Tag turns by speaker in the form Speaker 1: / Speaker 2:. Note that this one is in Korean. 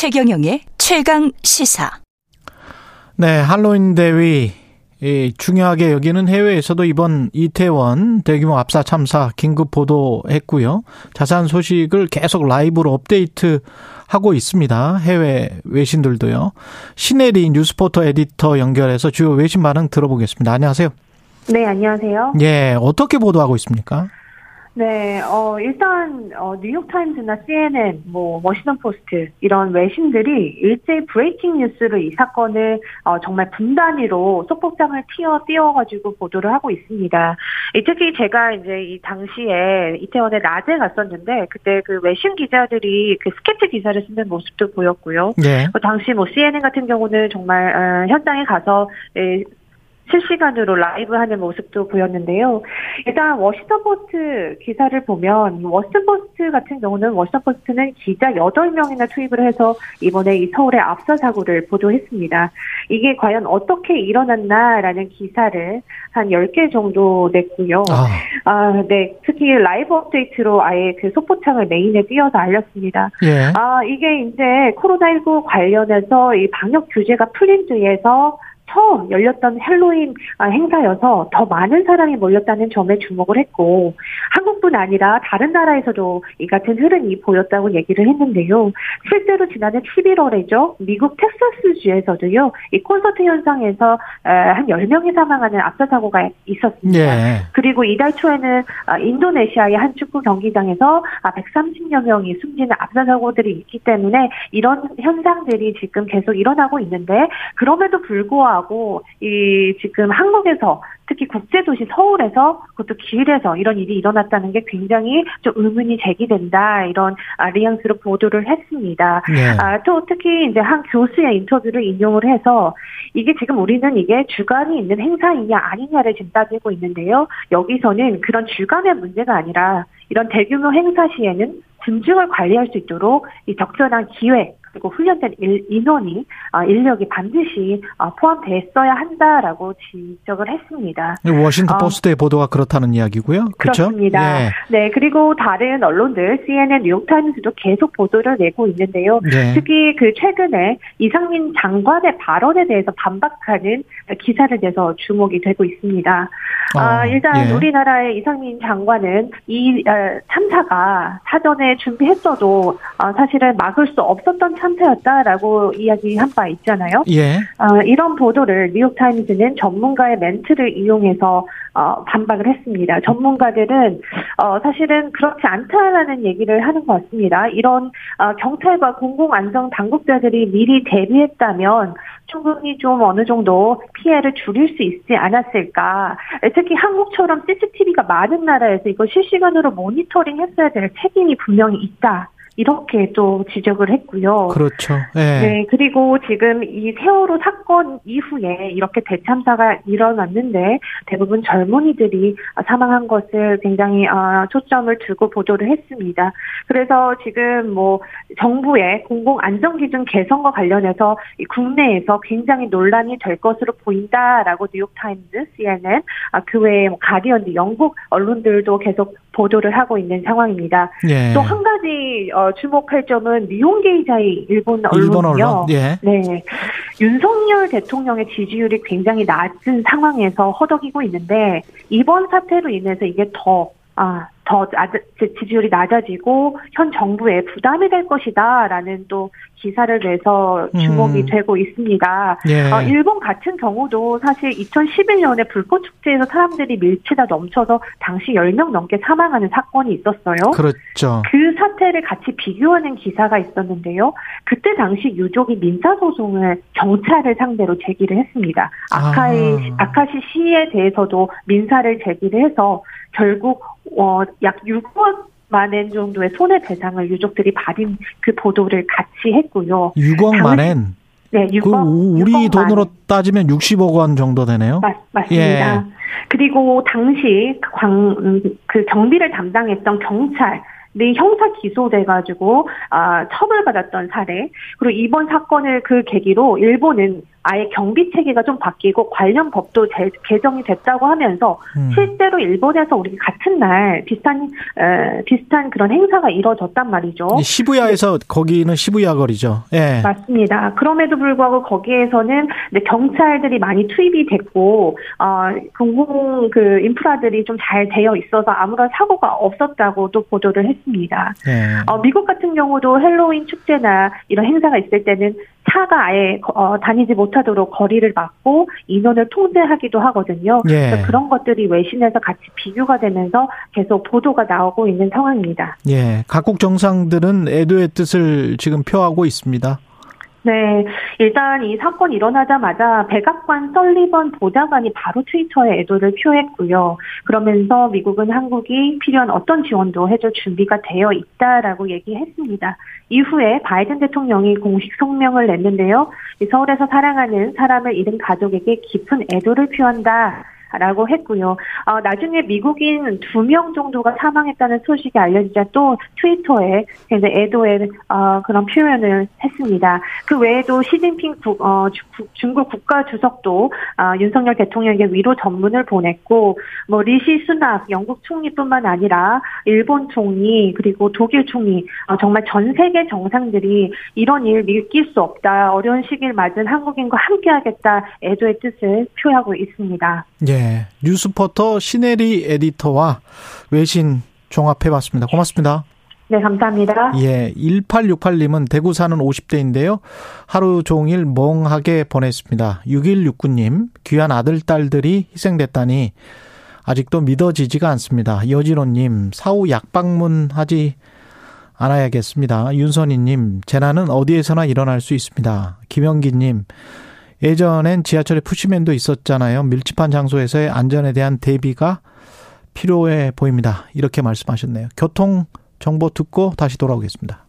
Speaker 1: 최경영의 최강 시사.
Speaker 2: 네, 할로윈 데이 중요하게 여기는 해외에서도 이번 이태원 대규모 압사 참사 긴급 보도했고요. 자세한 소식을 계속 라이브로 업데이트 하고 있습니다. 해외 외신들도요. 신혜리 뉴스포터 에디터 연결해서 주요 외신 반응 들어보겠습니다. 안녕하세요.
Speaker 3: 네, 안녕하세요.
Speaker 2: 예, 어떻게 보도하고 있습니까?
Speaker 3: 네, 어, 일단, 어, 뉴욕타임즈나 CNN, 뭐, 워싱턴 포스트, 이런 외신들이 일제히 breaking news로 이 사건을, 어, 정말 분단위로 속보창을 튀어 띄워가지고 보도를 하고 있습니다. 특히 제가 이제 이 당시에 이태원에 낮에 갔었는데, 그때 그 외신 기자들이 그 스케치 기사를 쓰는 모습도 보였고요.
Speaker 2: 네.
Speaker 3: 그 당시 뭐 CNN 같은 경우는 정말, 어, 현장에 가서, 에, 실시간으로 라이브 하는 모습도 보였는데요. 일단 워싱턴 포스트 기사를 보면 워싱턴 포스트 같은 경우는 워싱턴 포스트는 기자 8명이나 투입을 해서 이번에 이 서울의 압사 사고를 보도했습니다. 이게 과연 어떻게 일어났나라는 기사를 한 10개 정도 냈고요. 아. 아, 네. 특히 라이브 업데이트로 아예 그 속보창을 메인에 띄어서 알렸습니다.
Speaker 2: 예.
Speaker 3: 아, 이게 이제 코로나19 관련해서 이 방역 규제가 풀린 뒤에서 처음 열렸던 헬로윈 아, 행사여서 더 많은 사람이 몰렸다는 점에 주목을 했고 한국뿐 아니라 다른 나라에서도 이 같은 흐름이 보였다고 얘기를 했는데요. 실제로 지난해 11월에죠. 미국 텍사스주에서도요. 이 콘서트 현상에서 한 10명이 사망하는 압사 사고가 있었습니다.
Speaker 2: 예.
Speaker 3: 그리고 이달 초에는 아, 인도네시아의 한 축구 경기장에서 130여 아, 명이 숨지는 압사 사고들이 있기 때문에 이런 현상들이 지금 계속 일어나고 있는데 그럼에도 불구하고 하고 이 지금 한국에서 특히 국제도시 서울에서 그것도 길에서 이런 일이 일어났다는 게 굉장히 좀 의문이 제기된다 이런 아, 뉘앙스로 보도를 했습니다.
Speaker 2: 네.
Speaker 3: 아, 또 특히 이제 한 교수의 인터뷰를 인용을 해서 이게 지금 우리는 이게 주관이 있는 행사이냐 아니냐를 지금 따지고 있는데요. 여기서는 그런 주관의 문제가 아니라 이런 대규모 행사 시에는 군중을 관리할 수 있도록 이 적절한 기회 그리고 훈련된 일, 인원이 어, 인력이 반드시 어, 포함됐어야 한다라고 지적을 했습니다.
Speaker 2: 워싱턴 어, 포스트의 어, 보도가 그렇다는 이야기고요. 그렇죠?
Speaker 3: 그렇습니다. 예. 네, 그리고 다른 언론들 CNN, 뉴욕타임스도 계속 보도를 내고 있는데요. 예. 특히 그 최근에 이상민 장관의 발언에 대해서 반박하는 기사를 내서 주목이 되고 있습니다. 아, 일단 예. 우리나라의 이상민 장관은 이 참사가 사전에 준비했어도 사실은 막을 수 없었던 참사였다라고 이야기한 바 있잖아요.
Speaker 2: 예.
Speaker 3: 어, 이런 보도를 뉴욕타임즈는 전문가의 멘트를 이용해서 어, 반박을 했습니다. 전문가들은 어, 사실은 그렇지 않다라는 얘기를 하는 것 같습니다. 이런 어, 경찰과 공공안전 당국자들이 미리 대비했다면 충분히 좀 어느 정도 피해를 줄일 수 있지 않았을까. 특히 한국처럼 CCTV가 많은 나라에서 이거 실시간으로 모니터링 했어야 될 책임이 분명히 있다. 이렇게 또 지적을 했고요.
Speaker 2: 그렇죠. 네.
Speaker 3: 네. 그리고 지금 이 세월호 사건 이후에 이렇게 대참사가 일어났는데 대부분 젊은이들이 사망한 것을 굉장히 아, 초점을 두고 보도를 했습니다. 그래서 지금 뭐 정부의 공공 안전 기준 개선과 관련해서 국내에서 굉장히 논란이 될 것으로 보인다라고 뉴욕 타임즈, CNN, 아, 그 외에 뭐 가디언, 영국 언론들도 계속 보도를 하고 있는 상황입니다.
Speaker 2: 예.
Speaker 3: 또한 가지 어, 주목할 점은 니혼게이자의 일본 언론이요. 일본 언론?
Speaker 2: 예.
Speaker 3: 네. 윤석열 대통령의 지지율이 굉장히 낮은 상황에서 허덕이고 있는데 이번 사태로 인해서 이게 더 아, 더 지지율이 낮아지고 현 정부에 부담이 될 것이다라는 또 기사를 내서 주목이 음. 되고 있습니다.
Speaker 2: 예.
Speaker 3: 어, 일본 같은 경우도 사실 2011년에 불꽃 축제에서 사람들이 밀치다 넘쳐서 당시 10명 넘게 사망하는 사건이 있었어요.
Speaker 2: 그렇죠.
Speaker 3: 그 사태를 같이 비교하는 기사가 있었는데요. 그때 당시 유족이 민사 소송을 경찰을 상대로 제기를 했습니다. 아카이 아. 아카시 시에 대해서도 민사를 제기를 해서 결국 어, 약 6억 엔 정도의 손해배상을 유족들이 받은 그 보도를 같이 했고요.
Speaker 2: 6억 만 엔?
Speaker 3: 네, 6억.
Speaker 2: 그 우리 6억 돈으로 만. 따지면 60억 원 정도 되네요.
Speaker 3: 맞, 맞습니다. 예. 그리고 당시 광, 음, 그 경비를 담당했던 경찰, 네, 형사 기소돼가지고 아 처벌받았던 사례 그리고 이번 사건을 그 계기로 일본은 아예 경비 체계가 좀 바뀌고 관련 법도 제, 개정이 됐다고 하면서 음. 실제로 일본에서 우리 같은 날 비슷한 에, 비슷한 그런 행사가 이뤄졌단 말이죠.
Speaker 2: 시부야에서 거기는 시부야 거리죠. 예.
Speaker 3: 맞습니다. 그럼에도 불구하고 거기에서는 경찰들이 많이 투입이 됐고 어, 공공 그 인프라들이 좀 잘 되어 있어서 아무런 사고가 없었다고도 보도를 했 습니다. 예. 어, 미국 같은 경우도 헬로윈 축제나 이런 행사가 있을 때는 차가 아예 어, 다니지 못하도록 거리를 막고 인원을 통제하기도 하거든요. 예. 그런 것들이 외신에서 같이 비교가 되면서 계속 보도가 나오고 있는 상황입니다.
Speaker 2: 예, 각국 정상들은 애도의 뜻을 지금 표하고 있습니다.
Speaker 3: 네, 일단 이 사건 일어나자마자 백악관 설리번 보좌관이 바로 트위터에 애도를 표했고요. 그러면서 미국은 한국이 필요한 어떤 지원도 해줄 준비가 되어 있다라고 얘기했습니다. 이후에 바이든 대통령이 공식 성명을 냈는데요. 서울에서 사랑하는 사람을 잃은 가족에게 깊은 애도를 표한다. 라고 했고요. 어, 나중에 미국인 두 명 정도가 사망했다는 소식이 알려지자 또 트위터에 굉장히 애도의 어, 그런 표현을 했습니다. 그 외에도 시진핑 국, 어, 중국 국가 주석도 어, 윤석열 대통령에게 위로 전문을 보냈고 뭐 리시 수낙 영국 총리뿐만 아니라 일본 총리 그리고 독일 총리 어, 정말 전 세계 정상들이 이런 일 믿길 수 없다 어려운 시기를 맞은 한국인과 함께하겠다 애도의 뜻을 표하고 있습니다.
Speaker 2: 예. 네. 뉴스포터 시네리 에디터와 외신 종합해봤습니다. 고맙습니다.
Speaker 3: 네, 감사합니다.
Speaker 2: 예, 1868님은 대구 사는 50대인데요. 하루 종일 멍하게 보냈습니다. 6169님, 귀한 아들, 딸들이 희생됐다니 아직도 믿어지지가 않습니다. 여진호님, 사후 약방문 하지 않아야겠습니다. 윤선희님, 재난은 어디에서나 일어날 수 있습니다. 김영기님, 예전엔 지하철에 푸시맨도 있었잖아요. 밀집한 장소에서의 안전에 대한 대비가 필요해 보입니다. 이렇게 말씀하셨네요. 교통 정보 듣고 다시 돌아오겠습니다.